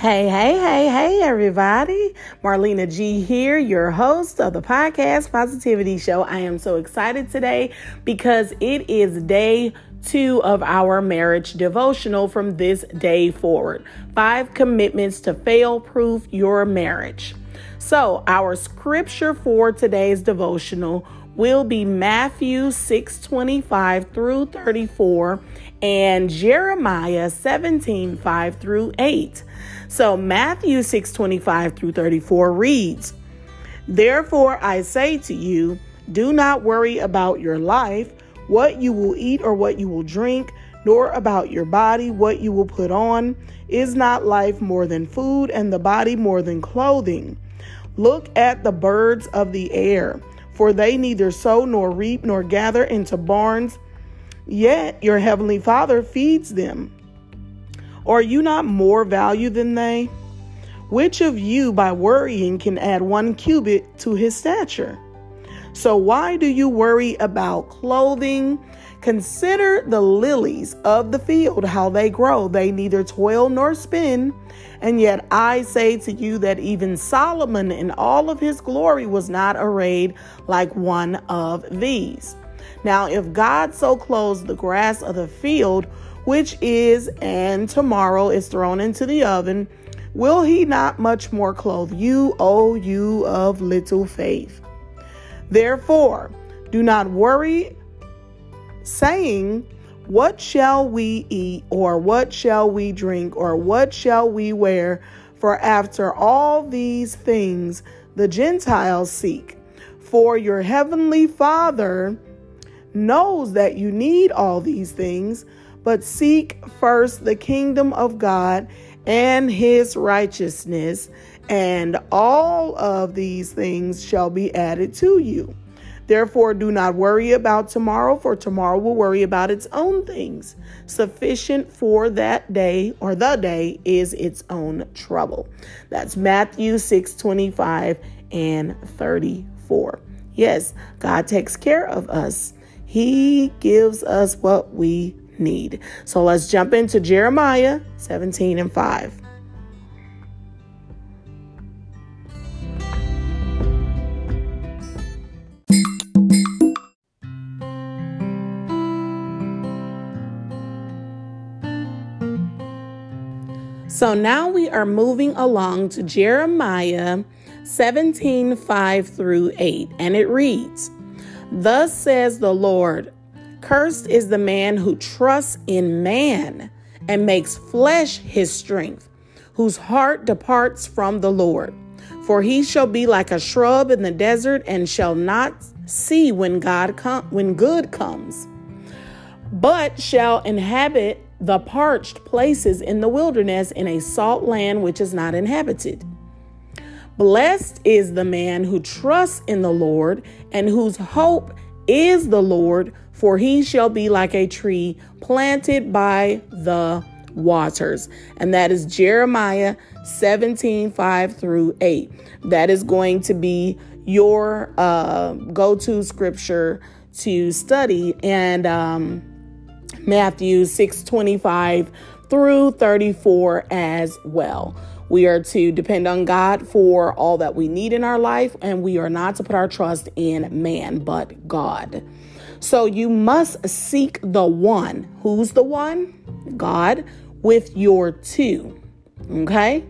Hey, hey, hey, hey, everybody. Marlena G here, your host of the podcast Positivity Show. I am so excited today because it is day two of our marriage devotional from this day forward. Five commitments to fail proof your marriage. So, our scripture for today's devotional will be Matthew 6 25 through 34 and Jeremiah 17 5 through 8. So Matthew 6 25 through 34 reads, Therefore I say to you, do not worry about your life, what you will eat or what you will drink, nor about your body, what you will put on. Is not life more than food, and the body more than clothing? Look at the birds of the air, for they neither sow nor reap nor gather into barns yet your heavenly Father feeds them. Are you not more value than they? Which of you, by worrying, can add one cubit to his stature? So, why do you worry about clothing? Consider the lilies of the field, how they grow. They neither toil nor spin. And yet I say to you that even Solomon in all of his glory was not arrayed like one of these. Now, if God so clothes the grass of the field, which is and tomorrow is thrown into the oven, will he not much more clothe you, O you of little faith? Therefore, do not worry, saying, What shall we eat, or what shall we drink, or what shall we wear? For after all these things the Gentiles seek. For your heavenly Father knows that you need all these things, but seek first the kingdom of God and his righteousness, and all of these things shall be added to you. Therefore, do not worry about tomorrow, for tomorrow will worry about its own things. Sufficient for that day or the day is its own trouble. That's Matthew 6 25 and 34. Yes, God takes care of us. He gives us what we need. So let's jump into Jeremiah 17 and 5. So now we are moving along to Jeremiah 17 5 through 8, and it reads, Thus says the Lord Cursed is the man who trusts in man and makes flesh his strength, whose heart departs from the Lord. For he shall be like a shrub in the desert and shall not see when God com- when good comes, but shall inhabit the parched places in the wilderness in a salt land which is not inhabited. Blessed is the man who trusts in the Lord and whose hope is the Lord, for he shall be like a tree planted by the waters. And that is Jeremiah 17 5 through 8. That is going to be your uh, go to scripture to study, and um, Matthew 6 25 through 34 as well. We are to depend on God for all that we need in our life, and we are not to put our trust in man, but God. So you must seek the one. Who's the one? God with your two. Okay?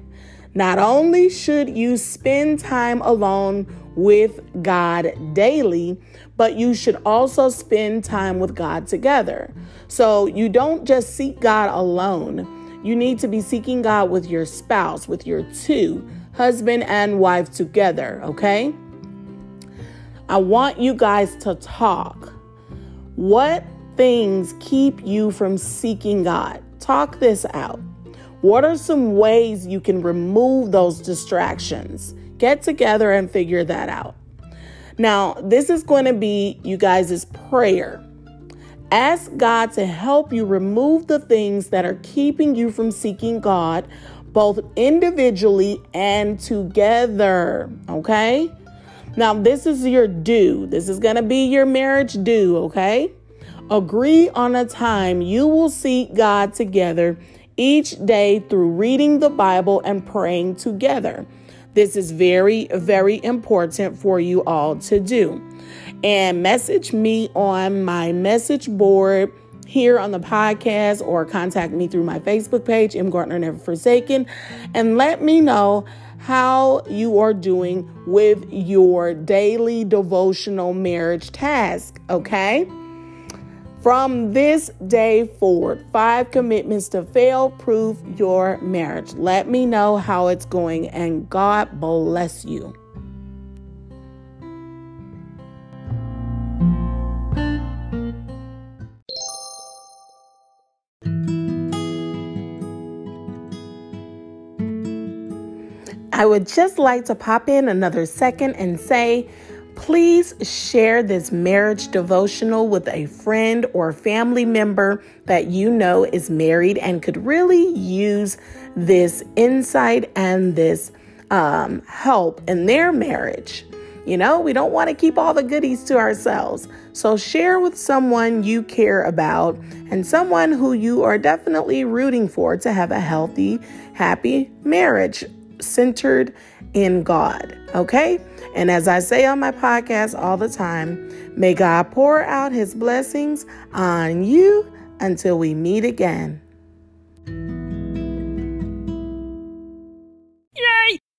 Not only should you spend time alone with God daily, but you should also spend time with God together. So you don't just seek God alone you need to be seeking God with your spouse, with your two, husband and wife together, okay? I want you guys to talk. What things keep you from seeking God? Talk this out. What are some ways you can remove those distractions? Get together and figure that out. Now, this is going to be you guys' prayer. Ask God to help you remove the things that are keeping you from seeking God, both individually and together. Okay? Now, this is your do. This is going to be your marriage do. Okay? Agree on a time you will seek God together each day through reading the Bible and praying together. This is very, very important for you all to do. And message me on my message board here on the podcast or contact me through my Facebook page, M. Gardner Never Forsaken, and let me know how you are doing with your daily devotional marriage task, okay? From this day forward, five commitments to fail proof your marriage. Let me know how it's going, and God bless you. I would just like to pop in another second and say, please share this marriage devotional with a friend or family member that you know is married and could really use this insight and this um, help in their marriage. You know, we don't want to keep all the goodies to ourselves. So share with someone you care about and someone who you are definitely rooting for to have a healthy, happy marriage centered in God. Okay? And as I say on my podcast all the time, may God pour out his blessings on you until we meet again.